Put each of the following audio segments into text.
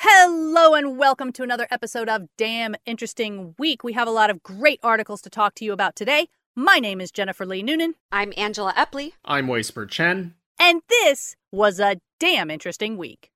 Hello and welcome to another episode of Damn Interesting Week. We have a lot of great articles to talk to you about today. My name is Jennifer Lee Noonan, I'm Angela Epley. I'm Whisper Chen. and this was a damn interesting week.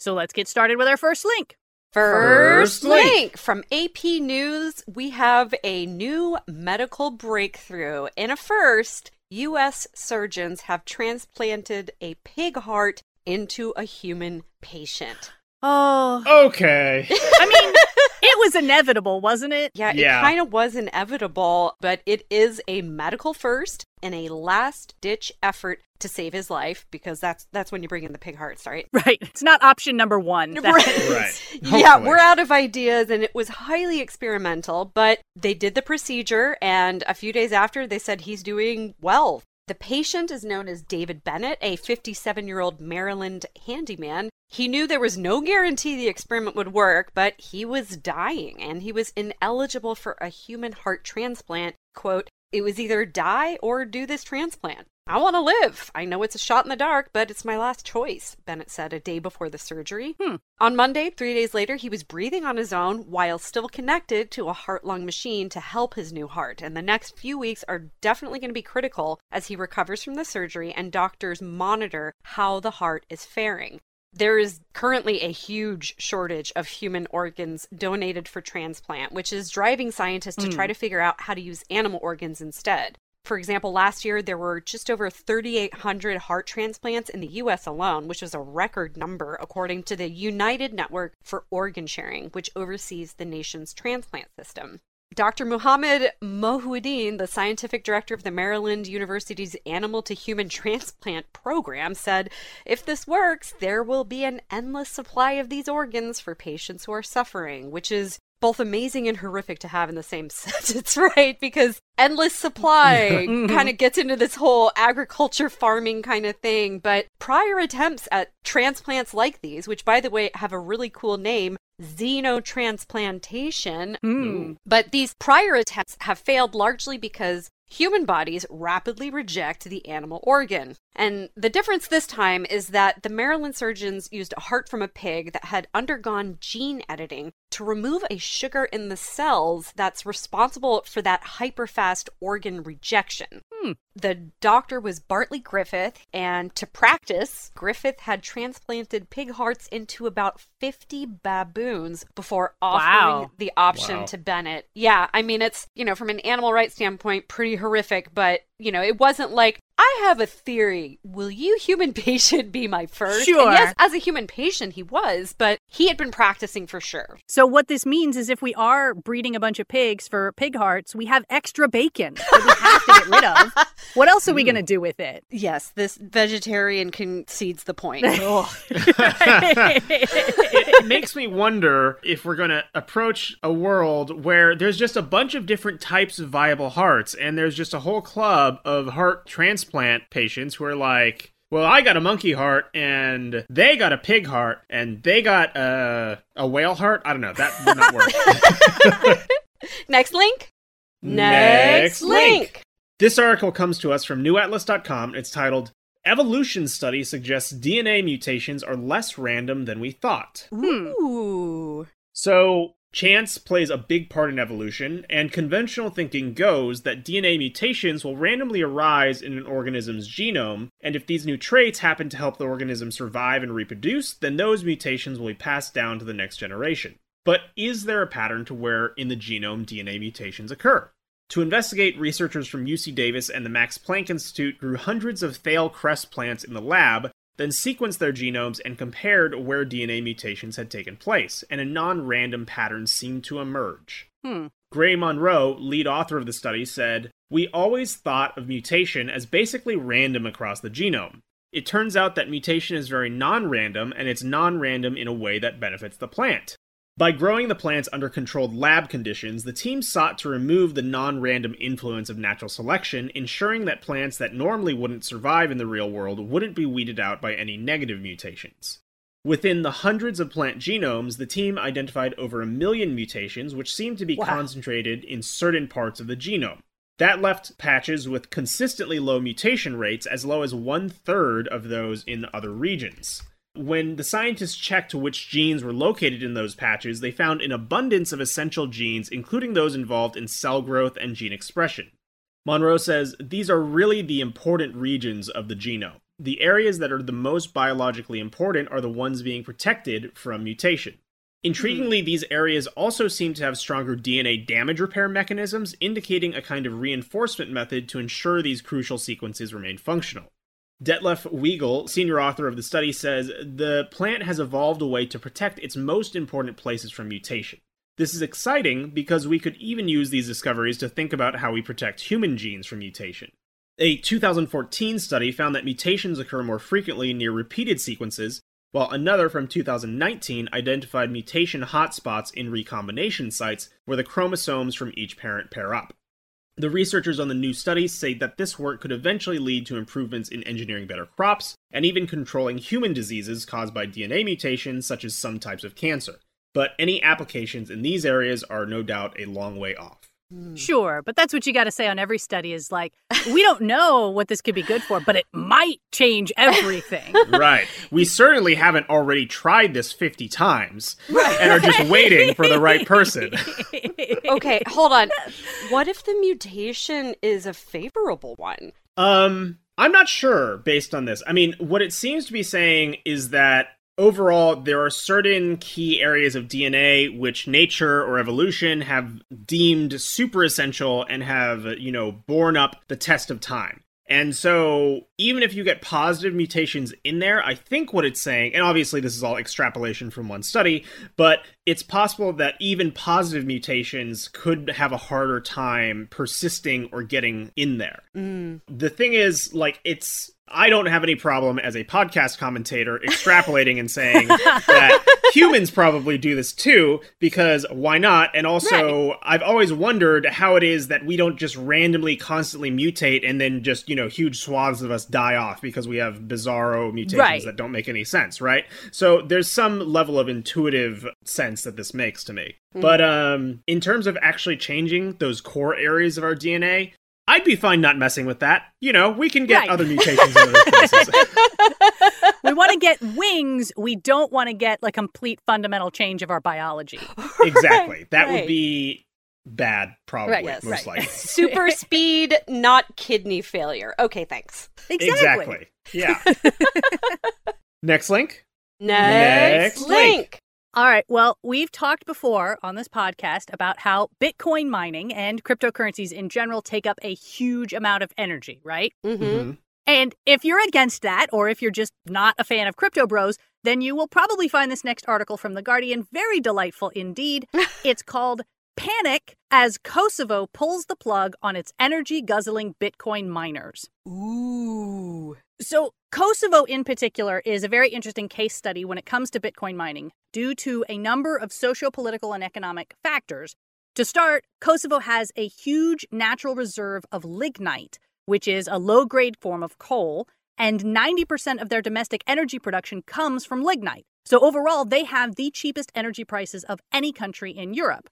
So let's get started with our first link. First, First link. link. from AP News, we have a new medical breakthrough. In a first, U.S. surgeons have transplanted a pig heart into a human patient. Oh, Okay. I mean, it was inevitable, wasn't it? Yeah, Yeah. it kind of was inevitable, but it is a medical first and a last ditch effort to save his life because that's that's when you bring in the pig hearts, right? Right. It's not option number one. That- Right. Yeah, we're out of ideas and it was highly experimental, but they did the procedure and a few days after they said he's doing well. The patient is known as David Bennett, a 57 year old Maryland handyman. He knew there was no guarantee the experiment would work, but he was dying and he was ineligible for a human heart transplant. Quote, it was either die or do this transplant. I want to live. I know it's a shot in the dark, but it's my last choice, Bennett said a day before the surgery. Hmm. On Monday, three days later, he was breathing on his own while still connected to a heart lung machine to help his new heart. And the next few weeks are definitely going to be critical as he recovers from the surgery and doctors monitor how the heart is faring. There is currently a huge shortage of human organs donated for transplant, which is driving scientists to try hmm. to figure out how to use animal organs instead. For example, last year there were just over 3,800 heart transplants in the US alone, which was a record number according to the United Network for Organ Sharing, which oversees the nation's transplant system. Dr. Muhammad Mohiuddin, the scientific director of the Maryland University's Animal to Human Transplant Program, said if this works, there will be an endless supply of these organs for patients who are suffering, which is both amazing and horrific to have in the same sentence, right? Because endless supply mm-hmm. kind of gets into this whole agriculture farming kind of thing. But prior attempts at transplants like these, which by the way have a really cool name, xenotransplantation, Hmm. but these prior attempts have failed largely because human bodies rapidly reject the animal organ. And the difference this time is that the Maryland surgeons used a heart from a pig that had undergone gene editing to remove a sugar in the cells that's responsible for that hyperfast organ rejection. Hmm. The doctor was Bartley Griffith, and to practice, Griffith had transplanted pig hearts into about 50 baboons before offering Wow. the option Wow. to Bennett. Yeah, I mean, it's, you know, from an animal rights standpoint, pretty horrific, but, you know, it wasn't like, I have a theory. Will you, human patient, be my first? And Sure. yes, as a human patient, he was, but he had been practicing for sure. So what this means is if we are breeding a bunch of pigs for pig hearts, we have extra bacon that we have to get rid of. What else are we hmm. going to do with it? Yes, this vegetarian concedes the point. it, it makes me wonder if we're going to approach a world where there's just a bunch of different types of viable hearts, and there's just a whole club of heart transplant patients who are like, well, I got a monkey heart, and they got a pig heart, and they got a, a whale heart. I don't know. That would not work. Next link. Next link. link. This article comes to us from newatlas.com. It's titled Evolution Study Suggests DNA Mutations Are Less Random Than We Thought. Hmm. Ooh. So, chance plays a big part in evolution, and conventional thinking goes that DNA mutations will randomly arise in an organism's genome, and if these new traits happen to help the organism survive and reproduce, then those mutations will be passed down to the next generation. But is there a pattern to where in the genome DNA mutations occur? To investigate, researchers from UC Davis and the Max Planck Institute grew hundreds of Thale cress plants in the lab, then sequenced their genomes and compared where DNA mutations had taken place, and a non random pattern seemed to emerge. Hmm. Grey Monroe, lead author of the study, said, We always thought of mutation as basically random across the genome. It turns out that mutation is very non random, and it's non random in a way that benefits the plant. By growing the plants under controlled lab conditions, the team sought to remove the non random influence of natural selection, ensuring that plants that normally wouldn't survive in the real world wouldn't be weeded out by any negative mutations. Within the hundreds of plant genomes, the team identified over a million mutations, which seemed to be Wow. concentrated in certain parts of the genome. That left patches with consistently low mutation rates, as low as one third of those in other regions. When the scientists checked which genes were located in those patches, they found an abundance of essential genes, including those involved in cell growth and gene expression. Monroe says these are really the important regions of the genome. The areas that are the most biologically important are the ones being protected from mutation. Intriguingly, hmm. these areas also seem to have stronger DNA damage repair mechanisms, indicating a kind of reinforcement method to ensure these crucial sequences remain functional. Detlef Weigel, senior author of the study, says the plant has evolved a way to protect its most important places from mutation. This is exciting because we could even use these discoveries to think about how we protect human genes from mutation. A 2014 study found that mutations occur more frequently near repeated sequences, while another from 2019 identified mutation hotspots in recombination sites where the chromosomes from each parent pair up. The researchers on the new study say that this work could eventually lead to improvements in engineering better crops and even controlling human diseases caused by DNA mutations, such as some types of cancer. But any applications in these areas are no doubt a long way off. Sure, but that's what you got to say on every study is like, we don't know what this could be good for, but it might change everything. right. We certainly haven't already tried this 50 times right. and are just waiting for the right person. Okay, hold on. What if the mutation is a favorable one? Um, I'm not sure based on this. I mean, what it seems to be saying is that overall there are certain key areas of DNA which nature or evolution have deemed super essential and have, you know, borne up the test of time. And so, even if you get positive mutations in there, I think what it's saying, and obviously this is all extrapolation from one study, but it's possible that even positive mutations could have a harder time persisting or getting in there. Mm. The thing is, like, it's. I don't have any problem as a podcast commentator extrapolating and saying that humans probably do this too, because why not? And also, I've always wondered how it is that we don't just randomly constantly mutate and then just, you know, huge swaths of us die off because we have bizarro mutations Right. that don't make any sense, right? So there's some level of intuitive sense that this makes to me. But um in terms of actually changing those core areas of our DNA, I'd be fine not messing with that. You know, we can get Right. other mutations in other places. we want to get wings. We don't want to get like complete fundamental change of our biology. exactly. That would be bad, probably, Right, yes, most right. likely. Super speed, not kidney failure. Okay, thanks. Exactly. Yeah. Next link. Next, Next link. link. All right. Well, we've talked before on this podcast about how Bitcoin mining and cryptocurrencies in general take up a huge amount of energy, right? Mm-hmm. Mhm. And if you're against that, or if you're just not a fan of crypto bros, then you will probably find this next article from The Guardian very delightful indeed. it's called Panic as Kosovo pulls the plug on its energy guzzling Bitcoin miners. Ooh. So, Kosovo in particular is a very interesting case study when it comes to Bitcoin mining due to a number of socio political and economic factors. To start, Kosovo has a huge natural reserve of lignite, which is a low grade form of coal, and 90% of their domestic energy production comes from lignite. So, overall, they have the cheapest energy prices of any country in Europe,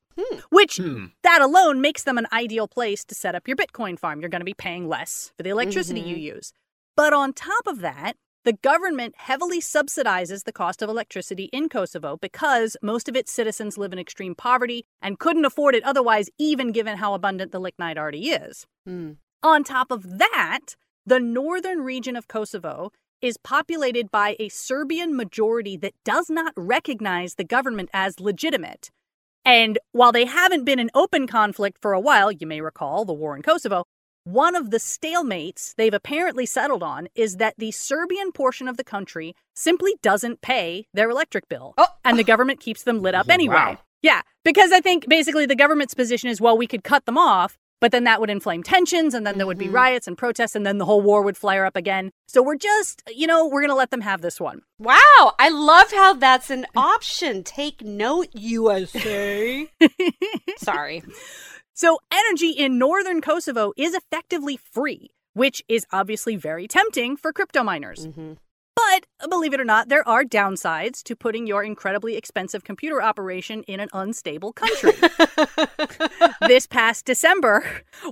which Hmm. that alone makes them an ideal place to set up your Bitcoin farm. You're going to be paying less for the electricity you use. But on top of that, the government heavily subsidizes the cost of electricity in Kosovo because most of its citizens live in extreme poverty and couldn't afford it otherwise, even given how abundant the lignite already is. Hmm. On top of that, the northern region of Kosovo is populated by a Serbian majority that does not recognize the government as legitimate. And while they haven't been in open conflict for a while, you may recall the war in Kosovo, one of the stalemates they've apparently settled on is that the Serbian portion of the country simply doesn't pay their electric bill. Oh. And the government keeps them lit up anyway. Wow. Yeah, because I think basically the government's position is well, we could cut them off, But then that would inflame tensions, and then there would be Mhm. riots and protests, and then the whole war would flare up again. So we're just, you know, we're going to let them have this one. Wow, I love how that's an option. Take note, USA. Sorry. So, energy in northern Kosovo is effectively free, which is obviously very tempting for crypto miners. hmm But believe it or not, there are downsides to putting your incredibly expensive computer operation in an unstable country. this past December,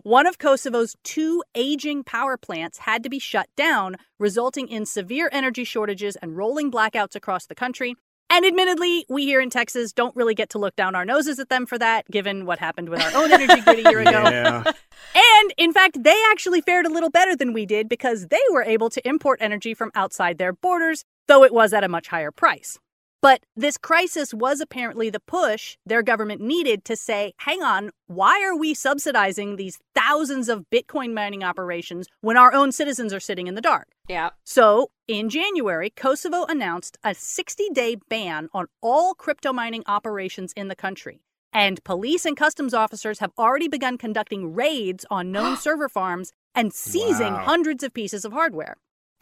one of Kosovo's two aging power plants had to be shut down, resulting in severe energy shortages and rolling blackouts across the country. And admittedly, we here in Texas don't really get to look down our noses at them for that, given what happened with our own energy grid a year ago. Yeah. And in fact, they actually fared a little better than we did because they were able to import energy from outside their borders, though it was at a much higher price. But this crisis was apparently the push their government needed to say, hang on, why are we subsidizing these thousands of Bitcoin mining operations when our own citizens are sitting in the dark? Yeah. So, in January, Kosovo announced a 60 day ban on all crypto mining operations in the country. And police and customs officers have already begun conducting raids on known server farms and seizing Wow. hundreds of pieces of hardware.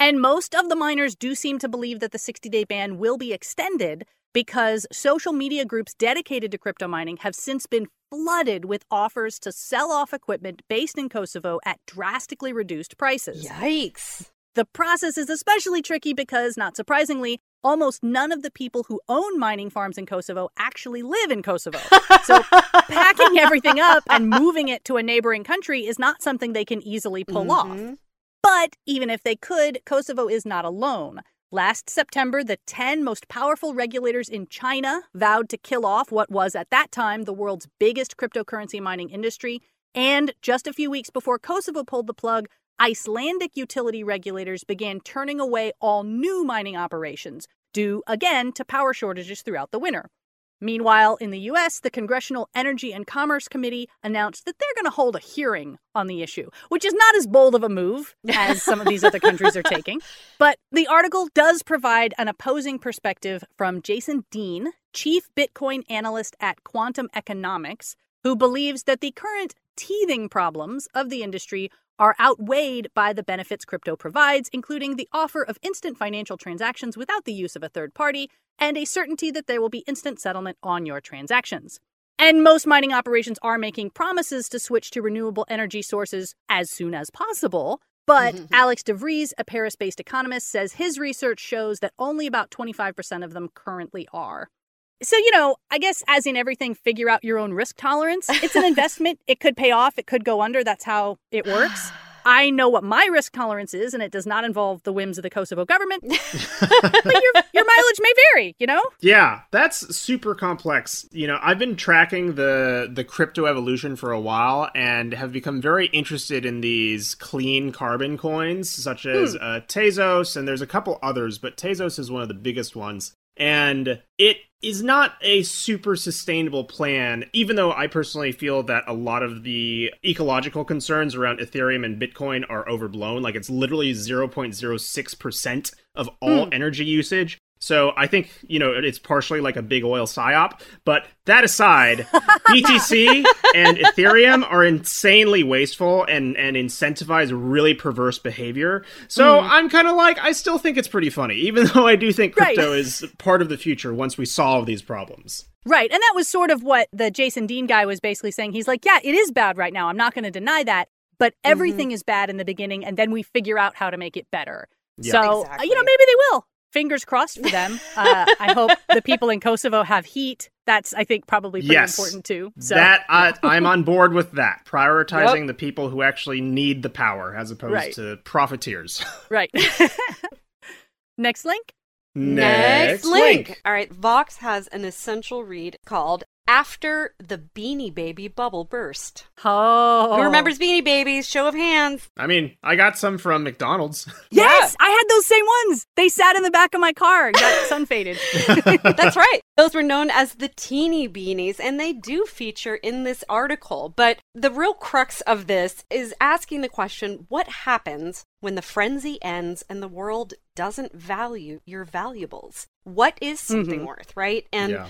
And most of the miners do seem to believe that the 60 day ban will be extended because social media groups dedicated to crypto mining have since been flooded with offers to sell off equipment based in Kosovo at drastically reduced prices. Yikes. The process is especially tricky because, not surprisingly, almost none of the people who own mining farms in Kosovo actually live in Kosovo. So, packing everything up and moving it to a neighboring country is not something they can easily pull mm-hmm. off. But even if they could, Kosovo is not alone. Last September, the 10 most powerful regulators in China vowed to kill off what was at that time the world's biggest cryptocurrency mining industry. And just a few weeks before Kosovo pulled the plug, Icelandic utility regulators began turning away all new mining operations, due again to power shortages throughout the winter. Meanwhile, in the US, the Congressional Energy and Commerce Committee announced that they're going to hold a hearing on the issue, which is not as bold of a move as some of these other countries are taking. But the article does provide an opposing perspective from Jason Deane, chief Bitcoin analyst at Quantum Economics, who believes that the current teething problems of the industry are outweighed by the benefits crypto provides, including the offer of instant financial transactions without the use of a third party and a certainty that there will be instant settlement on your transactions. And most mining operations are making promises to switch to renewable energy sources as soon as possible. But Alex DeVries, a Paris based economist, says his research shows that only about 25% of them currently are. So, you know, I guess as in everything, figure out your own risk tolerance. It's an investment. it could pay off, it could go under. That's how it works. I know what my risk tolerance is, and it does not involve the whims of the Kosovo government. but your, your mileage may vary, you know? Yeah, that's super complex. You know, I've been tracking the the crypto evolution for a while and have become very interested in these clean carbon coins such as uh, Tezos and there's a couple others, but Tezos is one of the biggest ones. And it is not a super sustainable plan, even though I personally feel that a lot of the ecological concerns around Ethereum and Bitcoin are overblown. Like it's literally 0.06% of all hmm. energy usage. So I think, you know, it's partially like a big oil psyop. But that aside, BTC and Ethereum are insanely wasteful and, and incentivize really perverse behavior. So I'm kind of like, I still think it's pretty funny, even though I do think Right. crypto is part of the future once we solve these problems. Right. And that was sort of what the Jason Deane guy was basically saying. He's like, yeah, it is bad right now. I'm not going to deny that. But everything is bad in the beginning, and then we figure out how to make it better. Yeah. So, uh, you know, maybe they will. Fingers crossed for them. Uh, I hope the people in Kosovo have heat. That's, I think, probably pretty Yes. important too. So, that I, I'm on board with that. Prioritizing the people who actually need the power as opposed Right. to profiteers. right. Next link. Next link. All right, Vox has an essential read called After the Beanie Baby Bubble Burst. Oh. Who remembers Beanie Babies? Show of hands. I mean, I got some from McDonald's. Yes, I had those same ones. They sat in the back of my car and got sun faded. That's right. Those were known as the teeny beanies, and they do feature in this article. But the real crux of this is asking the question what happens when the frenzy ends and the world doesn't value your valuables? What is something mm-hmm. worth, right? And Yeah.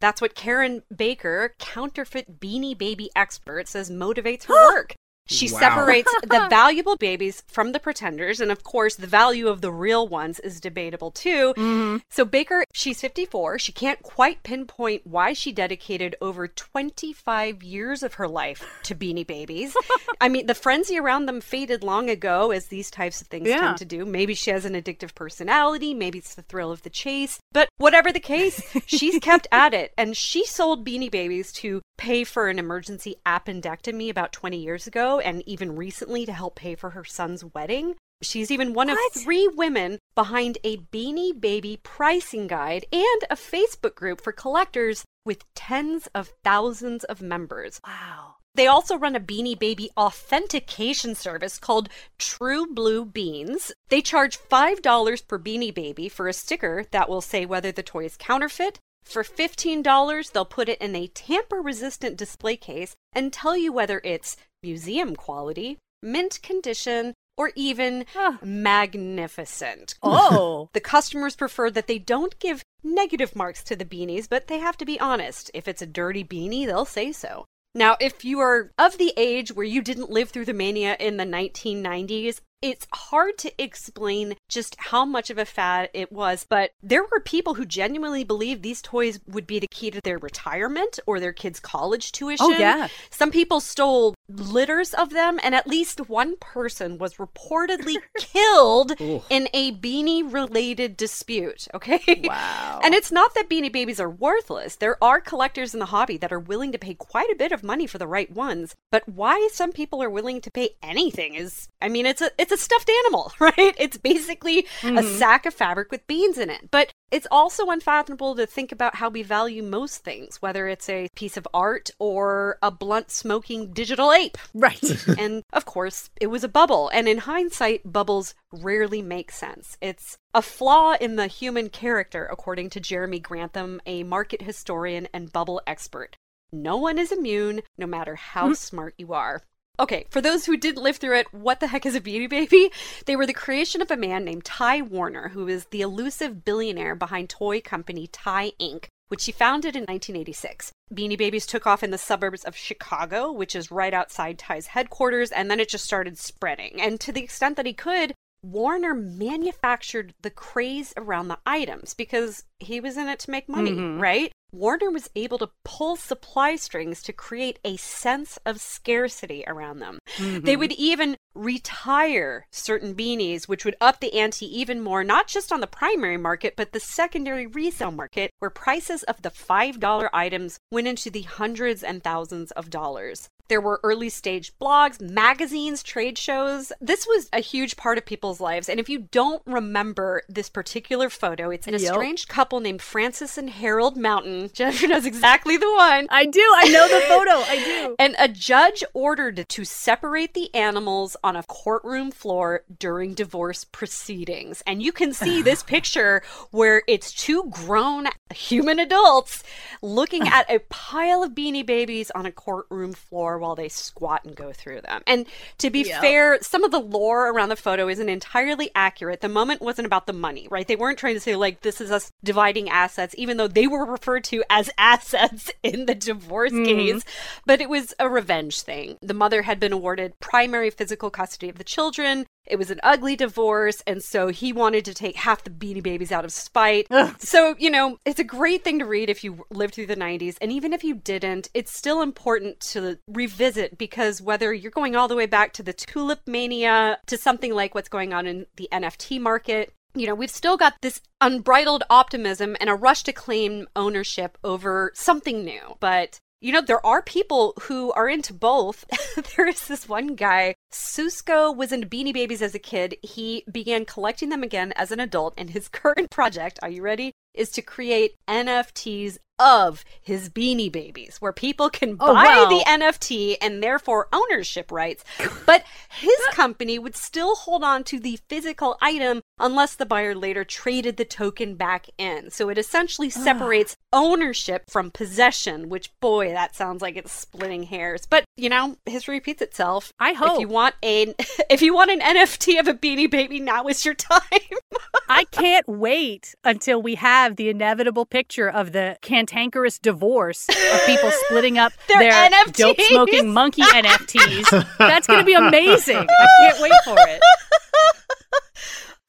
That's what Karen Baker, counterfeit beanie baby expert, says motivates her work. She Wow. separates the valuable babies from the pretenders. And of course, the value of the real ones is debatable too. Mm-hmm. So, Baker, she's 54. She can't quite pinpoint why she dedicated over 25 years of her life to beanie babies. I mean, the frenzy around them faded long ago, as these types of things Yeah. tend to do. Maybe she has an addictive personality. Maybe it's the thrill of the chase. But whatever the case, she's kept at it. And she sold beanie babies to pay for an emergency appendectomy about 20 years ago, and even recently to help pay for her son's wedding. She's even one What? of three women behind a Beanie Baby pricing guide and a Facebook group for collectors with tens of thousands of members. Wow. They also run a Beanie Baby authentication service called True Blue Beans. They charge $5 per Beanie Baby for a sticker that will say whether the toy is counterfeit. For $15, they'll put it in a tamper resistant display case and tell you whether it's museum quality, mint condition, or even Huh. magnificent. Oh. The customers prefer that they don't give negative marks to the beanies, but they have to be honest. If it's a dirty beanie, they'll say so. Now, if you are of the age where you didn't live through the mania in the 1990s, it's hard to explain just how much of a fad it was, but there were people who genuinely believed these toys would be the key to their retirement or their kids' college tuition. Oh, yeah. Some people stole litters of them, and at least one person was reportedly killed Ooh. in a beanie related dispute. Okay. Wow. And it's not that beanie babies are worthless. There are collectors in the hobby that are willing to pay quite a bit of money for the right ones. But why some people are willing to pay anything is I mean it's a it's a stuffed animal, right? It's basically a mm-hmm. sack of fabric with beans in it. But it's also unfathomable to think about how we value most things, whether it's a piece of art or a blunt smoking digital ape. Right. and of course, it was a bubble. And in hindsight, bubbles rarely make sense. It's a flaw in the human character, according to Jeremy Grantham, a market historian and bubble expert. No one is immune, no matter how mm. smart you are. Okay, for those who didn't live through it, what the heck is a Beanie Baby? They were the creation of a man named Ty Warner, who is the elusive billionaire behind toy company Ty Inc., which he founded in 1986. Beanie Babies took off in the suburbs of Chicago, which is right outside Ty's headquarters, and then it just started spreading. And to the extent that he could, Warner manufactured the craze around the items because he was in it to make money, mm-hmm. right? Warner was able to pull supply strings to create a sense of scarcity around them. They mm-hmm. would even retire certain beanies, which would up the ante even more, not just on the primary market, but the secondary resale market, where prices of the $5 items went into the hundreds and thousands of dollars. There were early stage blogs, magazines, trade shows. This was a huge part of people's lives. And if you don't remember this particular photo, it's an Yep. estranged couple named Frances and Harold Mountain. Jennifer knows exactly the one. I do. I know the photo. I do. And a judge ordered to separate the animals on a courtroom floor during divorce proceedings. And you can see this picture where it's two grown human adults looking at a pile of beanie babies on a courtroom floor while they squat and go through them. And to be Yep. fair, some of the lore around the photo isn't entirely accurate. The moment wasn't about the money, right? They weren't trying to say, like, this is us dividing assets, even though they were referred to as assets in the divorce mm-hmm. case. But it was a revenge thing. The mother had been awarded primary physical custody of the children. It was an ugly divorce, and so he wanted to take half the beanie babies out of spite. So, you know, it's a great thing to read if you lived through the 90s. And even if you didn't, it's still important to revisit because whether you're going all the way back to the tulip mania to something like what's going on in the NFT market, you know, we've still got this unbridled optimism and a rush to claim ownership over something new. But you know, there are people who are into both. there is this one guy, Susko was into Beanie Babies as a kid. He began collecting them again as an adult, and his current project, are you ready? Is to create NFTs of his Beanie Babies, where people can oh, buy Oh, wow. the NFT and therefore ownership rights. But his company would still hold on to the physical item unless the buyer later traded the token back in. So it essentially ah. separates ownership from possession, which boy, that sounds like it's splitting hairs. But you know, history repeats itself. I hope. If you want a if you want an NFT of a beanie baby, now is your time. I can't wait until we have the inevitable picture of the cantankerous divorce of people splitting up Their their NFTs. dope smoking monkey NFTs. That's going to be amazing. I can't wait for it.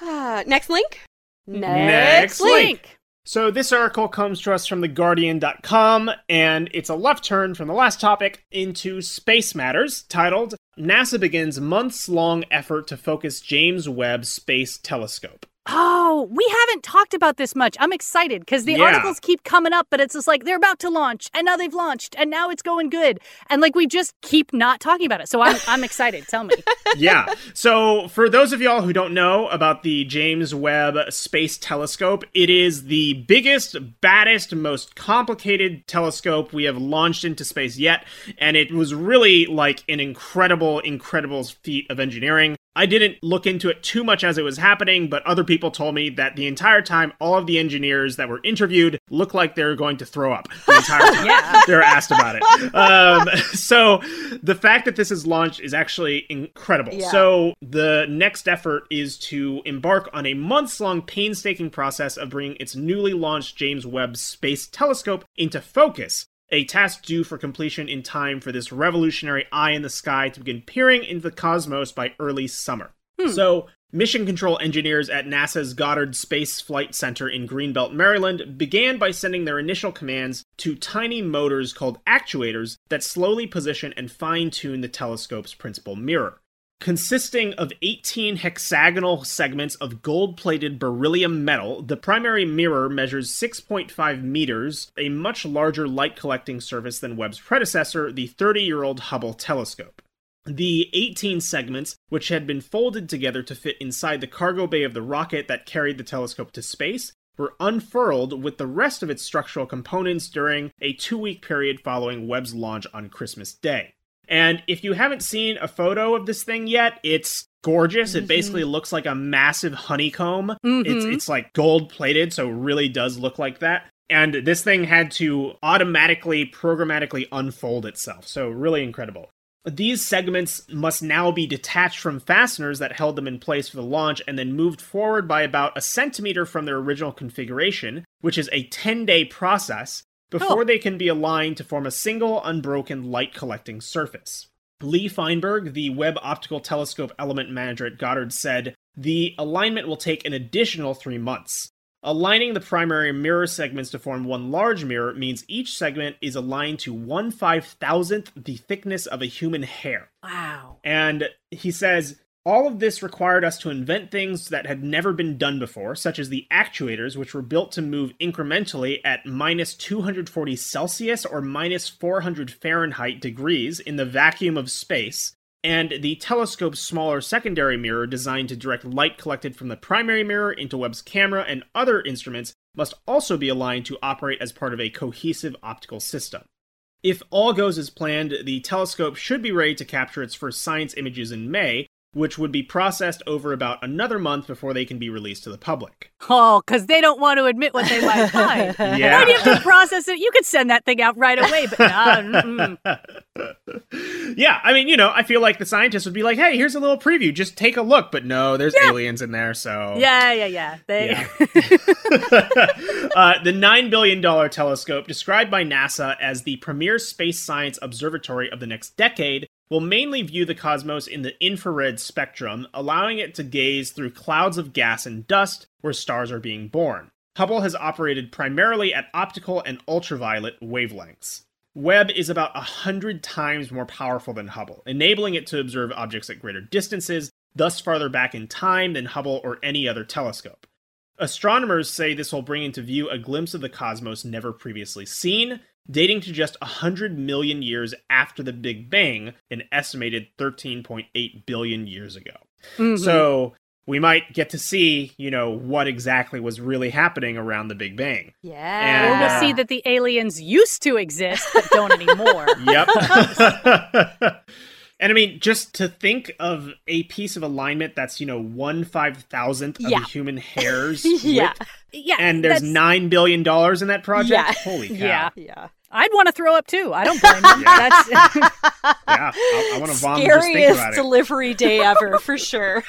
Uh, next link. Next link. So this article comes to us from theguardian.com and it's a left turn from the last topic into space matters titled NASA begins months-long effort to focus James Webb Space Telescope. Oh, we haven't talked about this much. I'm excited because the Yeah. articles keep coming up, but it's just like they're about to launch and now they've launched and now it's going good. And like we just keep not talking about it. So I'm I'm excited. Tell me. yeah. So, for those of y'all who don't know about the James Webb Space Telescope, it is the biggest, baddest, most complicated telescope we have launched into space yet, and it was really like an incredible, incredible feat of engineering. I didn't look into it too much as it was happening, but other people told me that the entire time, all of the engineers that were interviewed looked like they were going to throw up the entire time Yeah. they're asked about it. Um, so the fact that this is launched is actually incredible. Yeah. So the next effort is to embark on a months long painstaking process of bringing its newly launched James Webb Space Telescope into focus. A task due for completion in time for this revolutionary eye in the sky to begin peering into the cosmos by early summer. Hmm. So, mission control engineers at NASA's Goddard Space Flight Center in Greenbelt, Maryland, began by sending their initial commands to tiny motors called actuators that slowly position and fine tune the telescope's principal mirror. Consisting of 18 hexagonal segments of gold plated beryllium metal, the primary mirror measures 6.5 meters, a much larger light collecting surface than Webb's predecessor, the 30 year old Hubble telescope. The 18 segments, which had been folded together to fit inside the cargo bay of the rocket that carried the telescope to space, were unfurled with the rest of its structural components during a two week period following Webb's launch on Christmas Day. And if you haven't seen a photo of this thing yet, it's gorgeous. It basically looks like a massive honeycomb. It's Mhm. it's like gold plated, so it really does look like that. And this thing had to automatically, programmatically unfold itself. So really incredible. These segments must now be detached from fasteners that held them in place for the launch and then moved forward by about a centimeter from their original configuration, which is a 10 day process, before Oh. they can be aligned to form a single unbroken light collecting surface. Lee Feinberg, the Webb Optical Telescope element manager at Goddard, said the alignment will take an additional three months. Aligning the primary mirror segments to form one large mirror means each segment is aligned to one five thousandth the thickness of a human hair. Wow. And he says, all of this required us to invent things that had never been done before, such as the actuators, which were built to move incrementally at minus 240 Celsius or minus 400 Fahrenheit degrees in the vacuum of space, and the telescope's smaller secondary mirror designed to direct light collected from the primary mirror into Webb's camera and other instruments must also be aligned to operate as part of a cohesive optical system. If all goes as planned, the telescope should be ready to capture its first science images in May, which would be processed over about another month before they can be released to the public. Oh, because they don't want to admit what they might find. Yeah. Why do you have to process it? You could send that thing out right away, but nah, yeah, I mean, you know, I feel like the scientists would be like, "Hey, here's a little preview. Just take a look." But no, there's Yeah. aliens in there, so yeah, yeah, yeah. They, Yeah. uh, the $9 billion telescope, described by NASA as the premier space science observatory of the next decade, will mainly view the cosmos in the infrared spectrum, allowing it to gaze through clouds of gas and dust where stars are being born. Hubble has operated primarily at optical and ultraviolet wavelengths. Webb is about a hundred times more powerful than Hubble, enabling it to observe objects at greater distances, thus farther back in time than Hubble or any other telescope. Astronomers say this will bring into view a glimpse of the cosmos never previously seen, dating to just 100 million years after the Big Bang, an estimated 13.8 billion years ago. Mhm. So we might get to see, you know, what exactly was really happening around the Big Bang. or Yeah. we'll see that the aliens used to exist but don't anymore. Yep. and I mean, just to think of a piece of alignment that's, you know, one five thousandth of Yeah. a human hair's Yeah. width, Yeah, and there's that's- nine billion dollars in that project. Yeah. Holy cow! Yeah. Yeah. I'd want to throw up too. I don't blame them. Yeah. That's Yeah, I, I want to vomit just Scariest about it. delivery day ever, for sure.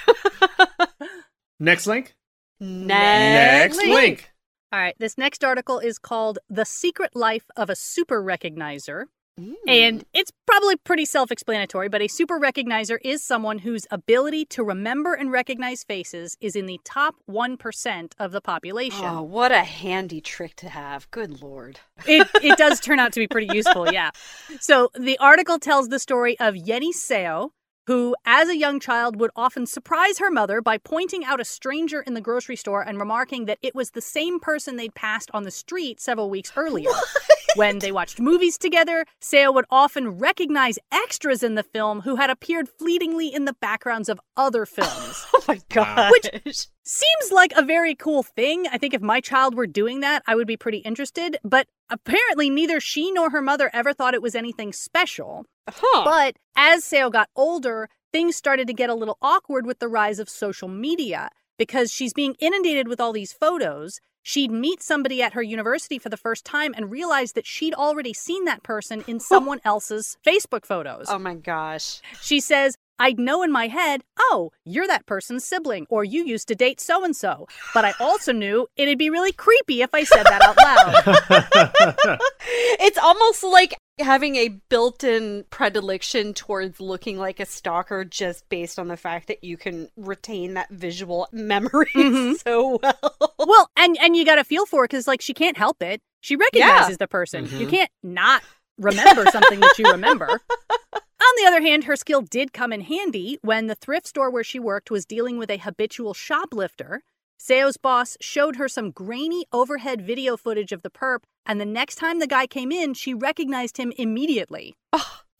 Next link. Next, Next link. All right, this next article is called The Secret Life of a Super Recognizer. Mm. And it's probably pretty self explanatory, but a super recognizer is someone whose ability to remember and recognize faces is in the top 1% of the population. Oh, what a handy trick to have. Good lord. it, it does turn out to be pretty useful, yeah. So the article tells the story of Yenny Seo, who, as a young child, would often surprise her mother by pointing out a stranger in the grocery store and remarking that it was the same person they'd passed on the street several weeks earlier. When they watched movies together, Seo would often recognize extras in the film who had appeared fleetingly in the backgrounds of other oh films. Oh my gosh. Which- Seems like a very cool thing. I think if my child were doing that, I would be pretty interested. But apparently, neither she nor her mother ever thought it was anything special. huh. But as Seo got older, things started to get a little awkward with the rise of social media because she's being inundated with all these photos. She'd meet somebody at her university for the first time and realize that she'd already seen that person in someone else's Facebook photos. oh my gosh. She says, I'd know in my head, oh, you're that person's sibling, or you used to date so and so. But I also knew it'd be really creepy if I said that out loud. It's almost like having a built-in predilection towards looking like a stalker just based on the fact that you can retain that visual memory Mhm. so well. well, and and you got to feel for it because like she can't help it. She recognizes the person. You Mhm. can't not remember something that you remember. On the other hand, her skill did come in handy when the thrift store where she worked was dealing with a habitual shoplifter. Seo's boss showed her some grainy overhead video footage of the perp, and the next time the guy came in, she recognized him immediately.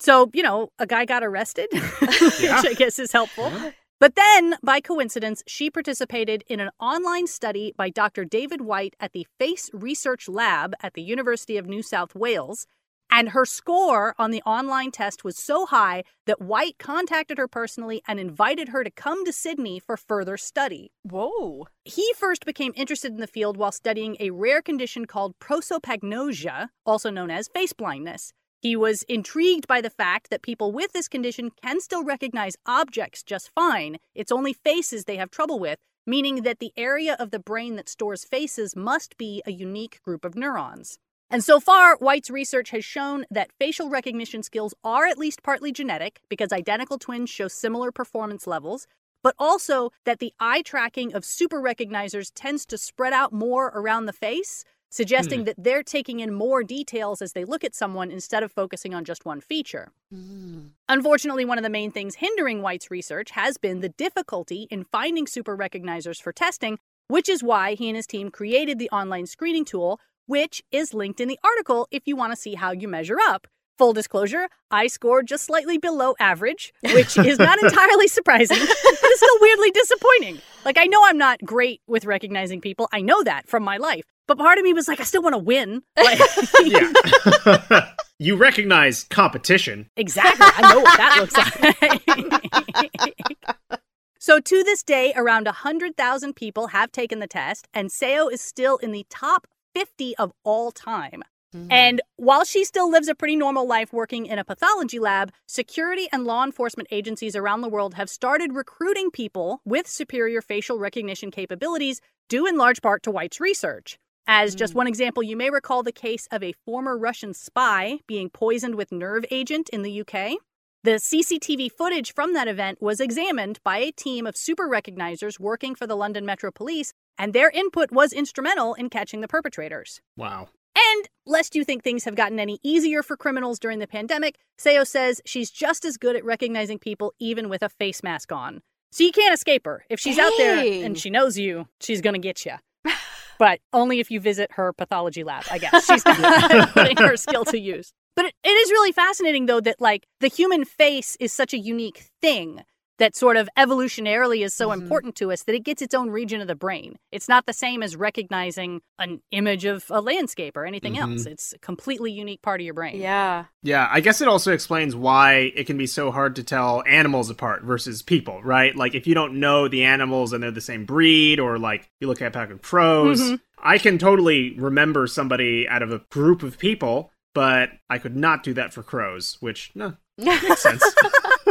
So, you know, a guy got arrested, which I guess is helpful. But then, by coincidence, she participated in an online study by Dr. David White at the Face Research Lab at the University of New South Wales. And her score on the online test was so high that White contacted her personally and invited her to come to Sydney for further study. Whoa. He first became interested in the field while studying a rare condition called prosopagnosia, also known as face blindness. He was intrigued by the fact that people with this condition can still recognize objects just fine. It's only faces they have trouble with, meaning that the area of the brain that stores faces must be a unique group of neurons. And so far, White's research has shown that facial recognition skills are at least partly genetic because identical twins show similar performance levels, but also that the eye tracking of super recognizers tends to spread out more around the face, suggesting hmm. that they're taking in more details as they look at someone instead of focusing on just one feature. Mm. Unfortunately, one of the main things hindering White's research has been the difficulty in finding super recognizers for testing, which is why he and his team created the online screening tool, which is linked in the article if you want to see how you measure up. Full disclosure, I scored just slightly below average, which is not entirely surprising, but it's still weirdly disappointing. Like, I know I'm not great with recognizing people. I know that from my life. But part of me was like, I still want to win. Like, yeah. you recognize competition. Exactly. I know what that looks like. so, to this day, around 100,000 people have taken the test, and Seo is still in the top 50 of all time. And while she still lives a pretty normal life working in a pathology lab, security and law enforcement agencies around the world have started recruiting people with superior facial recognition capabilities, due in large part to White's research. As just Mm. one example, you may recall the case of a former Russian spy being poisoned with nerve agent in the UK. The CCTV footage from that event was examined by a team of super recognizers working for the London Metro Police, and their input was instrumental in catching the perpetrators. Wow. And lest you think things have gotten any easier for criminals during the pandemic, Seo says she's just as good at recognizing people even with a face mask on. So you can't escape her. If she's out there and she knows you, she's going to get you. But only if you visit her pathology lab, I guess. She's not putting her skill to use. But it, it is really fascinating, though, that like the human face is such a unique thing that sort of evolutionarily is so Mhm. important to us that it gets its own region of the brain. It's not the same as recognizing an image of a landscape or anything Mhm. else. It's a completely unique part of your brain. Yeah. Yeah, I guess it also explains why it can be so hard to tell animals apart versus people, right? Like if you don't know the animals and they're the same breed, or like you look at a pack of crows, Mhm. I can totally remember somebody out of a group of people, but I could not do that for crows, which no, makes sense.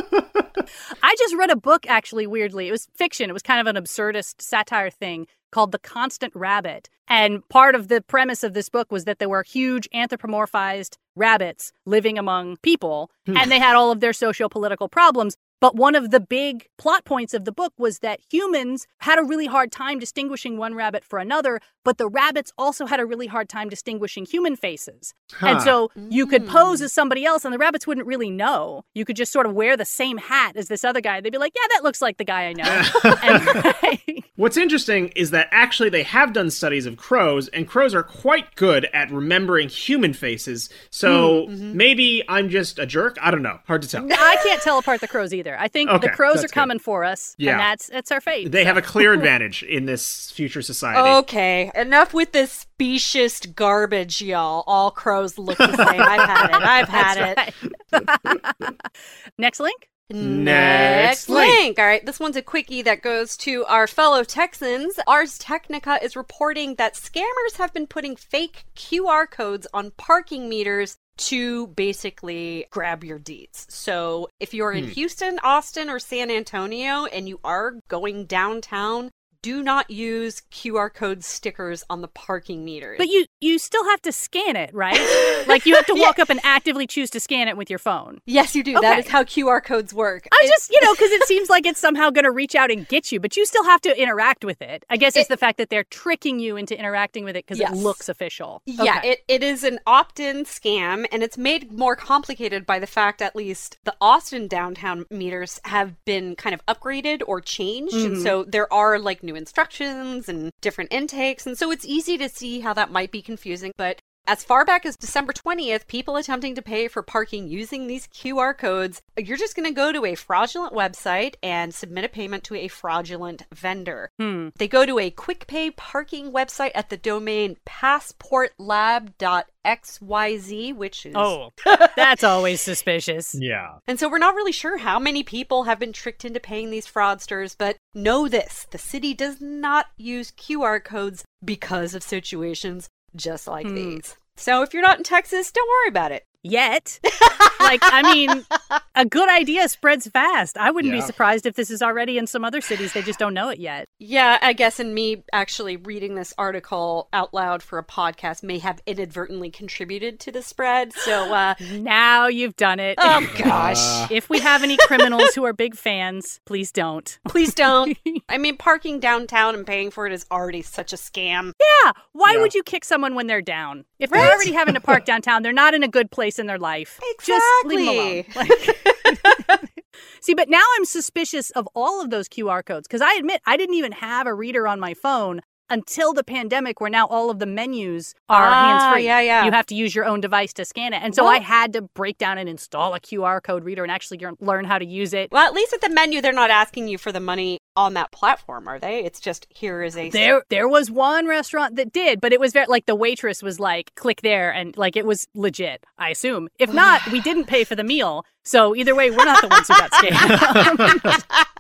I just read a book, actually, weirdly. It was fiction. It was kind of an absurdist satire thing called The Constant Rabbit. And part of the premise of this book was that there were huge anthropomorphized rabbits living among people, Hmm. and they had all of their socio political problems. But one of the big plot points of the book was that humans had a really hard time distinguishing one rabbit for another, but the rabbits also had a really hard time distinguishing human faces. And so you could pose Mm. as somebody else, and the rabbits wouldn't really know. You could just sort of wear the same hat as this other guy. They'd be like, yeah, that looks like the guy I know. and, What's interesting is that actually they have done studies of crows, and crows are quite good at remembering human faces. So Hmm, mm-hmm. maybe I'm just a jerk. I don't know. Hard to tell. I can't tell apart the crows either. I think Okay, the crows are that's good. coming for us, Yeah. and that's that's our fate. They have a clear advantage in this future society. Okay, enough with this specious garbage, y'all. All crows look the same. I've had it. I've had it. Right. Next link. Next link. link. All right, this one's a quickie that goes to our fellow Texans. Ars Technica is reporting that scammers have been putting fake QR codes on parking meters to basically grab your deeds. So, if you're in Hmm. Houston, Austin, or San Antonio and you are going downtown, do not use QR code stickers on the parking meters. But you you still have to scan it, right? like you have to walk up and actively choose to scan it with your phone. yes, you do. That Okay. is how QR codes work. I It- just, you know, because it seems like it's somehow going to reach out and get you, but you still have to interact with it. I guess it's the fact that they're tricking you into interacting with it because Yes. it looks official. Yeah, Okay. it, it is an opt in scam, and it's made more complicated by the fact, at least, the Austin downtown meters have been kind of upgraded or changed. And Mhm. so there are like new instructions and different intakes. And so it's easy to see how that might be confusing. But as far back as December 20th, people attempting to pay for parking using these QR codes, you're just going to go to a fraudulent website and submit a payment to a fraudulent vendor. Hmm. They go to a quick pay parking website at the domain passportlab.xyz, which is. Oh, that's always suspicious. Yeah. And so we're not really sure how many people have been tricked into paying these fraudsters, but know this the city does not use QR codes because of situations just like Hmm. these. So if you're not in Texas, don't worry about it. Yet, like, I mean, a good idea spreads fast. I wouldn't be surprised if this is already in some other cities. They just don't know it yet. Yeah, I guess, and me actually reading this article out loud for a podcast may have inadvertently contributed to the spread. So, uh, Now you've done it. oh gosh. Uh, if we have any criminals who are big fans, please don't. Please don't. I mean, parking downtown and paying for it is already such a scam. Yeah. Why Yeah. would you kick someone when they're down? If they're already having to park downtown, they're not in a good place in their life. Just leave them alone. Like- See, but now I'm suspicious of all of those QR codes because I admit I didn't even have a reader on my phone until the pandemic, where now all of the menus are Ah, hands free. yeah, yeah. You have to use your own device to scan it. And so Well- I had to break down and install a QR code reader and actually learn- how to use it. Well, at least at the menu, they're not asking you for the money on that platform, are they? It's just here is a. There, there was one restaurant that did, but it was very like the waitress was like, "Click there," and like it was legit. I assume. If not, we didn't pay for the meal, so either way, we're not the ones who got scammed.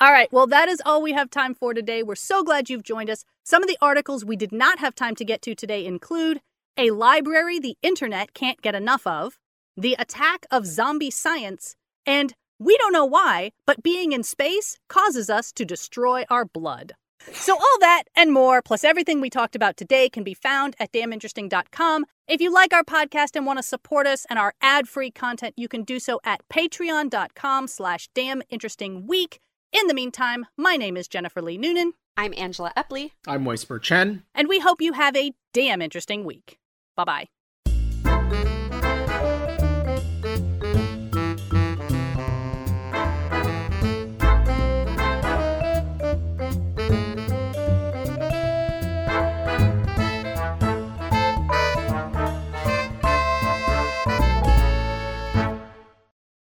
all right, well, that is all we have time for today. We're so glad you've joined us. Some of the articles we did not have time to get to today include a library the internet can't get enough of, the attack of zombie science, and we don't know why, but being in space causes us to destroy our blood. So, all that and more, plus everything we talked about today, can be found at damninteresting.com. If you like our podcast and want to support us and our ad-free content, you can do so at patreon.com slash damninterestingweek. In the meantime, my name is Jennifer Lee Noonan, I'm Angela Epley. I'm Weisper Chen. and we hope you have a damn interesting week. Bye-bye.